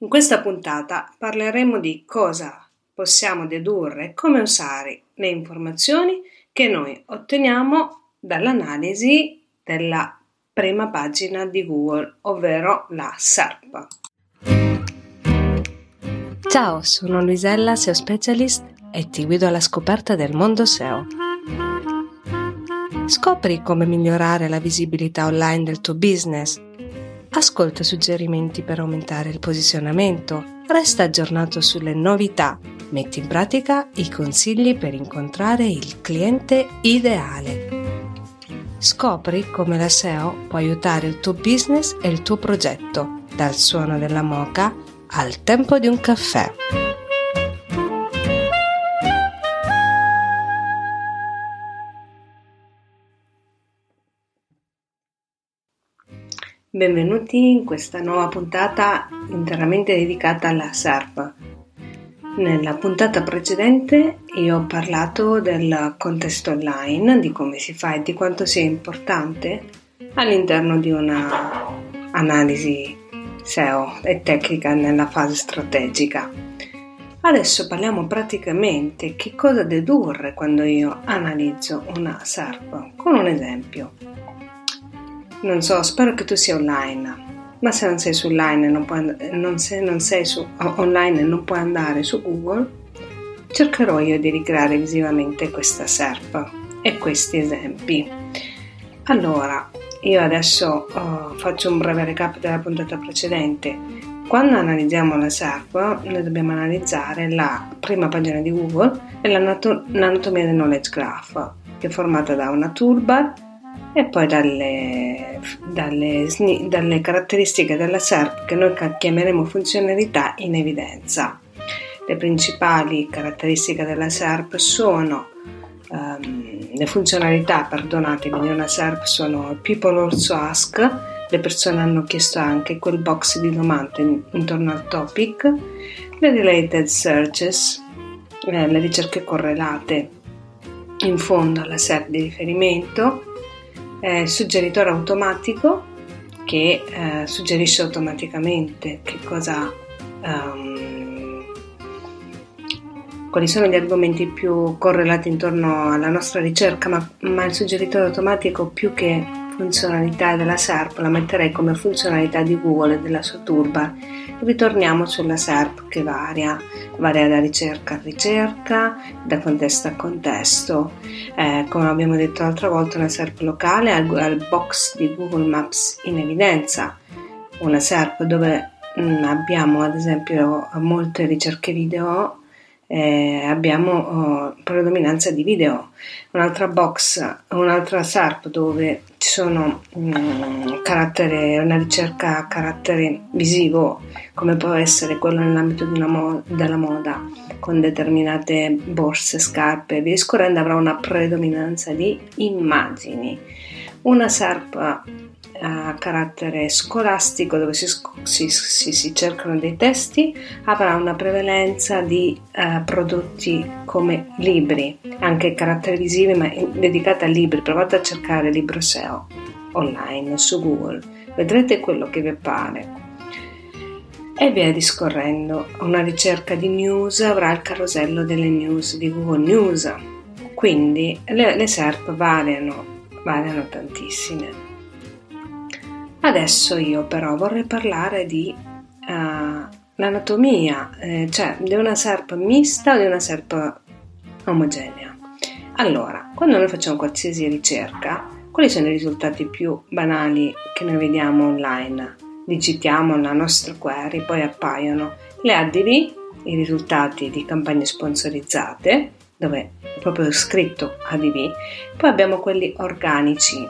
In questa puntata parleremo di cosa possiamo dedurre e come usare le informazioni che noi otteniamo dall'analisi della prima pagina di Google, ovvero la SERP. Ciao, sono Luisella, SEO Specialist e ti guido alla scoperta del mondo SEO. Scopri come migliorare la visibilità online del tuo business. Ascolta suggerimenti per aumentare il posizionamento. Resta aggiornato sulle novità. Metti in pratica i consigli per incontrare il cliente ideale. Scopri come la SEO può aiutare il tuo business e il tuo progetto, dal suono della moca al tempo di un caffè. Benvenuti in questa nuova puntata interamente dedicata alla SERP. Nella puntata precedente io ho parlato del contesto online, di come si fa e di quanto sia importante all'interno di una analisi SEO e tecnica nella fase strategica. Adesso parliamo praticamente che cosa dedurre quando io analizzo una SERP con un esempio. Non so, spero che tu sia online ma se non sei online non puoi, non se non sei su, online e non puoi andare su Google, cercherò io di ricreare visivamente questa SERP e questi esempi. Allora, io adesso uh, faccio un breve recap della puntata precedente. Quando analizziamo la SERP, noi dobbiamo analizzare la prima pagina di Google e l'anatomia del knowledge graph, che è formata da una toolbar e poi dalle, dalle, dalle caratteristiche della SERP che noi chiameremo funzionalità in evidenza. Le principali caratteristiche della SERP sono um, le funzionalità, perdonatemi, di una SERP sono people also ask, le persone hanno chiesto anche quel box di domande intorno al topic, le related searches, eh, le ricerche correlate in fondo alla SERP di riferimento, eh, suggeritore automatico che eh, suggerisce automaticamente che cosa, um, quali sono gli argomenti più correlati intorno alla nostra ricerca, ma, ma il suggeritore automatico più che funzionalità della SERP la metterei come funzionalità di Google e della sua toolbar. Ritorniamo sulla SERP che varia, varia da ricerca a ricerca, da contesto a contesto. Eh, come abbiamo detto l'altra volta, una SERP locale ha il box di Google Maps in evidenza, una SERP dove mh, mm, abbiamo ad esempio molte ricerche video eh, abbiamo oh, predominanza di video. Un'altra box, un'altra SERP dove ci sono um, carattere, una ricerca a carattere visivo, come può essere quello nell'ambito mo- della moda, con determinate borse, scarpe e via discorrendo, avrà una predominanza di immagini. Una SERP a carattere scolastico dove si, si, si, si, cercano dei testi avrà una prevalenza di uh, prodotti come libri, anche carattere visivi ma dedicati a libri. Provate a cercare libro SEO online su Google, vedrete quello che vi appare. E via discorrendo, una ricerca di news avrà il carosello delle news di Google News, quindi le, le SERP variano, variano tantissime. Adesso io però vorrei parlare di uh, l'anatomia, eh, cioè di una serpe mista o di una serpe omogenea. Allora, quando noi facciamo qualsiasi ricerca, quali sono i risultati più banali che noi vediamo online? Digitiamo la nostra query, poi appaiono le ADV, i risultati di campagne sponsorizzate, dove è proprio scritto ADV, poi abbiamo quelli organici,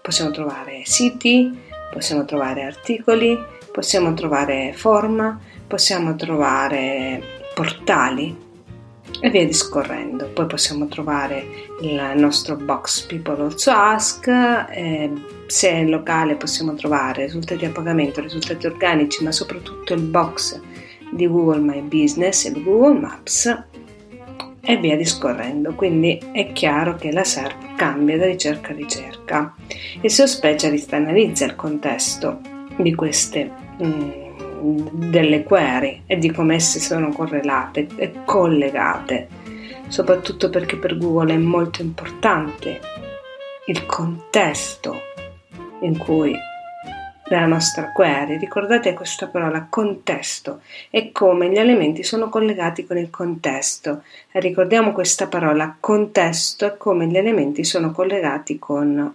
possiamo trovare siti, possiamo trovare articoli, possiamo trovare forma, possiamo trovare portali e via discorrendo. Poi possiamo trovare il nostro box People Also Ask, eh, se è locale possiamo trovare risultati a pagamento, risultati organici, ma soprattutto il box di Google My Business e Google Maps e via discorrendo. Quindi è chiaro che la SERP cambia da ricerca a ricerca. Il SEO specialist analizza il contesto di queste, mm, delle query e di come esse sono correlate e collegate, soprattutto perché per Google è molto importante il contesto in cui della nostra query. Ricordate questa parola contesto e come gli elementi sono collegati con il contesto. Ricordiamo questa parola contesto e come gli elementi sono collegati con,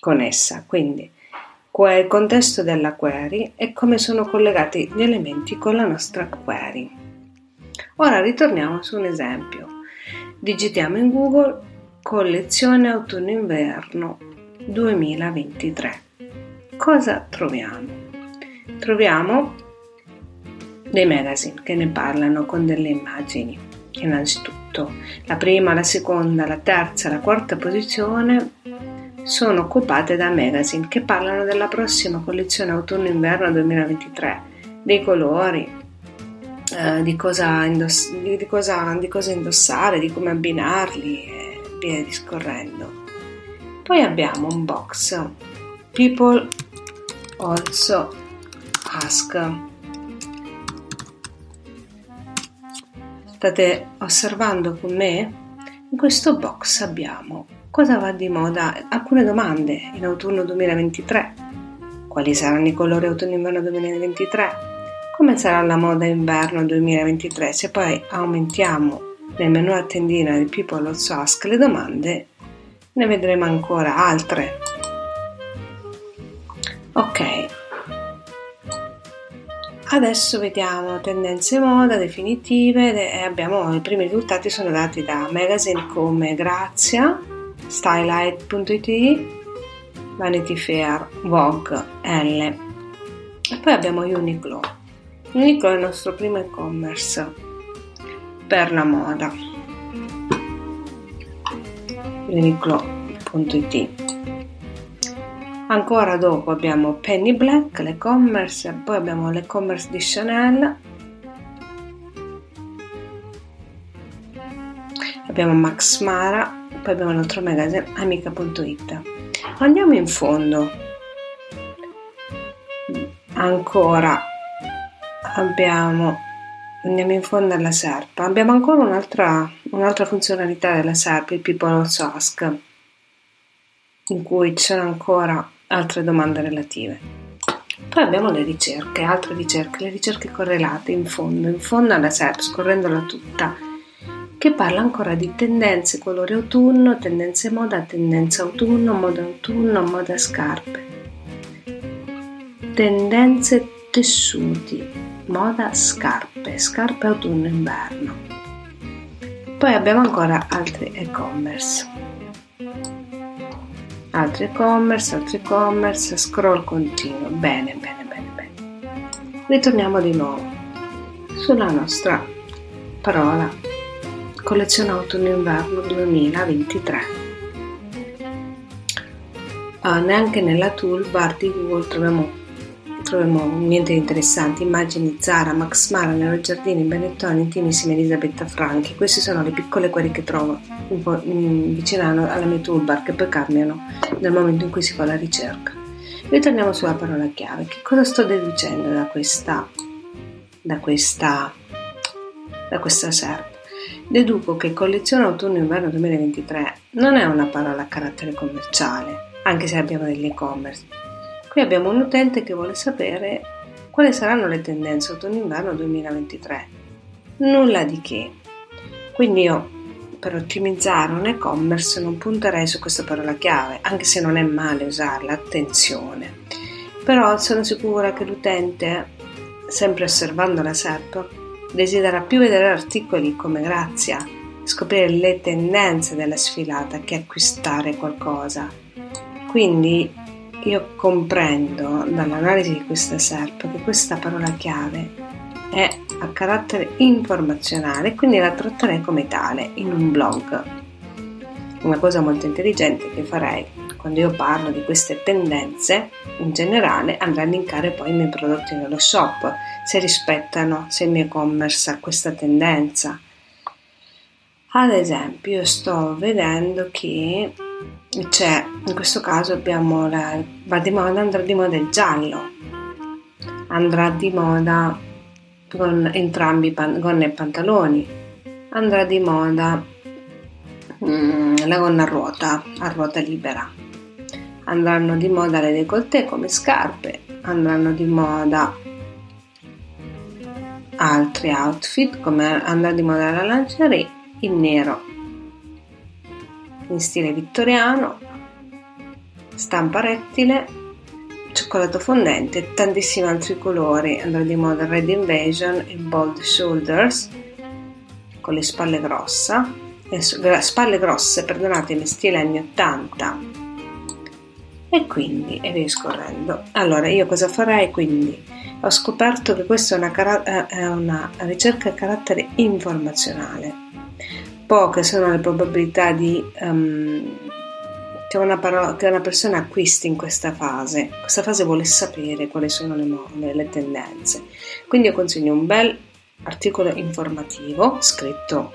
con essa. Quindi qual è il contesto della query e come sono collegati gli elementi con la nostra query. Ora ritorniamo su un esempio. Digitiamo in Google collezione autunno-inverno 2023 cosa troviamo? Troviamo dei magazine che ne parlano con delle immagini. Innanzitutto, la prima, la seconda, la terza, la quarta posizione sono occupate da magazine che parlano della prossima collezione autunno-inverno 2023, dei colori, eh, di, cosa indoss- di, cosa, di cosa indossare, di come abbinarli e via discorrendo. Poi abbiamo un box People also ask. State osservando con me? In questo box abbiamo cosa va di moda, alcune domande in autunno 2023. Quali saranno i colori autunno-inverno 2023? Come sarà la moda inverno 2023? Se poi aumentiamo nel menu a tendina di People Also Ask le domande, ne vedremo ancora altre. Ok, adesso vediamo tendenze moda definitive e abbiamo i primi risultati sono dati da magazine come Grazia, Stylight.it, Vanity Fair, Vogue, L e poi abbiamo Uniqlo. Uniqlo è il nostro primo e-commerce per la moda. Uniqlo.it Ancora dopo abbiamo Penny Black, l'e-commerce, poi abbiamo l'e-commerce di Chanel, abbiamo Max Mara, poi abbiamo il nostro magazine amica.it. Andiamo in fondo. Ancora abbiamo andiamo in fondo alla SERP. Abbiamo ancora un'altra, un'altra funzionalità della SERP, il People Ask, in cui c'è ancora altre domande relative. Poi abbiamo le ricerche, altre ricerche, le ricerche correlate in fondo, in fondo alla SERP, scorrendola tutta, che parla ancora di tendenze colore autunno, tendenze moda, tendenza autunno, moda autunno, moda scarpe. Tendenze tessuti, moda scarpe, scarpe autunno inverno. Poi abbiamo ancora altri e-commerce altri e-commerce, altri e-commerce, scroll continuo. Bene, bene, bene, bene. Ritorniamo di nuovo sulla nostra parola collezione autunno-inverno 2023. Ah, neanche nella toolbar di Google troviamo troviamo niente di interessante, immagini Zara, Max Mara, Nero Giardini, Benetton, Intimissima Elisabetta Franchi. Queste sono le piccole query che trovo un po' vicino alla mia toolbar che poi cambiano nel momento in cui si fa la ricerca. Ritorniamo sulla parola chiave. Che cosa sto deducendo da questa, da questa, da questa SERP? Deduco che collezione autunno-inverno 2023 non è una parola a carattere commerciale, anche se abbiamo degli e-commerce Qui abbiamo un utente che vuole sapere quali saranno le tendenze autunno-inverno 2023. Nulla di che. Quindi io per ottimizzare un e-commerce non punterei su questa parola chiave, anche se non è male usarla, attenzione. Però sono sicura che l'utente, sempre osservando la SERP, desidera più vedere articoli come Grazia, scoprire le tendenze della sfilata che acquistare qualcosa. Quindi io comprendo dall'analisi di questa SERP che questa parola chiave è a carattere informazionale quindi la tratterei come tale in un blog. Una cosa molto intelligente che farei quando io parlo di queste tendenze in generale andrà a linkare poi i miei prodotti nello shop se rispettano, se il mio e-commerce ha questa tendenza. Ad esempio, io sto vedendo che c'è, in questo caso abbiamo la, va di moda, andrà di moda il giallo. andrà di moda con entrambi pan- gonne pantaloni, andrà di moda mm, la gonna a ruota, a ruota libera, andranno di moda le décolleté come scarpe, andranno di moda altri outfit come andrà di moda la lingerie in nero in stile vittoriano stampa rettile cioccolato fondente e tantissimi altri colori andrà di moda red invasion e bold shoulders con le spalle grosse spalle grosse perdonatemi stile anni 80 e quindi e via scorrendo. Allora io cosa farei? Quindi ho scoperto che questa è una, eh, è una ricerca a carattere informazionale. Poche sono le probabilità di, um, che, una parola, che, una persona acquisti in questa fase. Questa fase vuole sapere quali sono le, le, le tendenze. Quindi io consiglio un bel articolo informativo scritto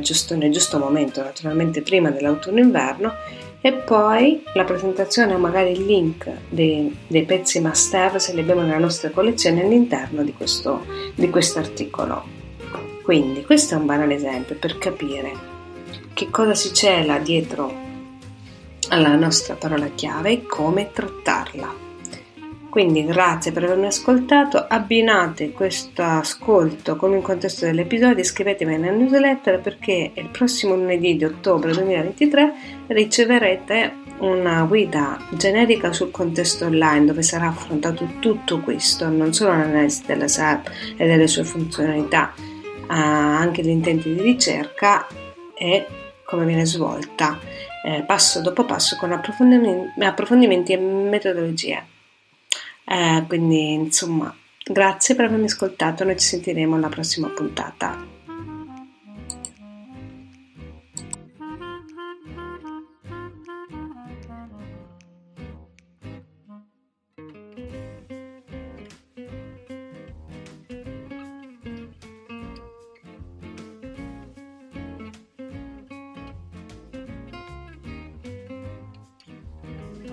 giusto, nel giusto momento, naturalmente prima dell'autunno-inverno, e poi la presentazione o magari il link dei, dei pezzi have se li abbiamo nella nostra collezione all'interno di questo di articolo. Quindi questo è un banale esempio per capire che cosa si cela dietro alla nostra parola chiave e come trattarla. Quindi grazie per avermi ascoltato, abbinate questo ascolto con il contesto dell'episodio, iscrivetevi alla newsletter perché il prossimo lunedì di ottobre 2023 riceverete una guida generica sul contesto online dove sarà affrontato tutto questo, non solo l'analisi della SAP e delle sue funzionalità, anche gli intenti di ricerca e come viene svolta eh, passo dopo passo con approfondimenti, approfondimenti e metodologie. Eh, quindi insomma, grazie per avermi ascoltato, noi ci sentiremo alla prossima puntata.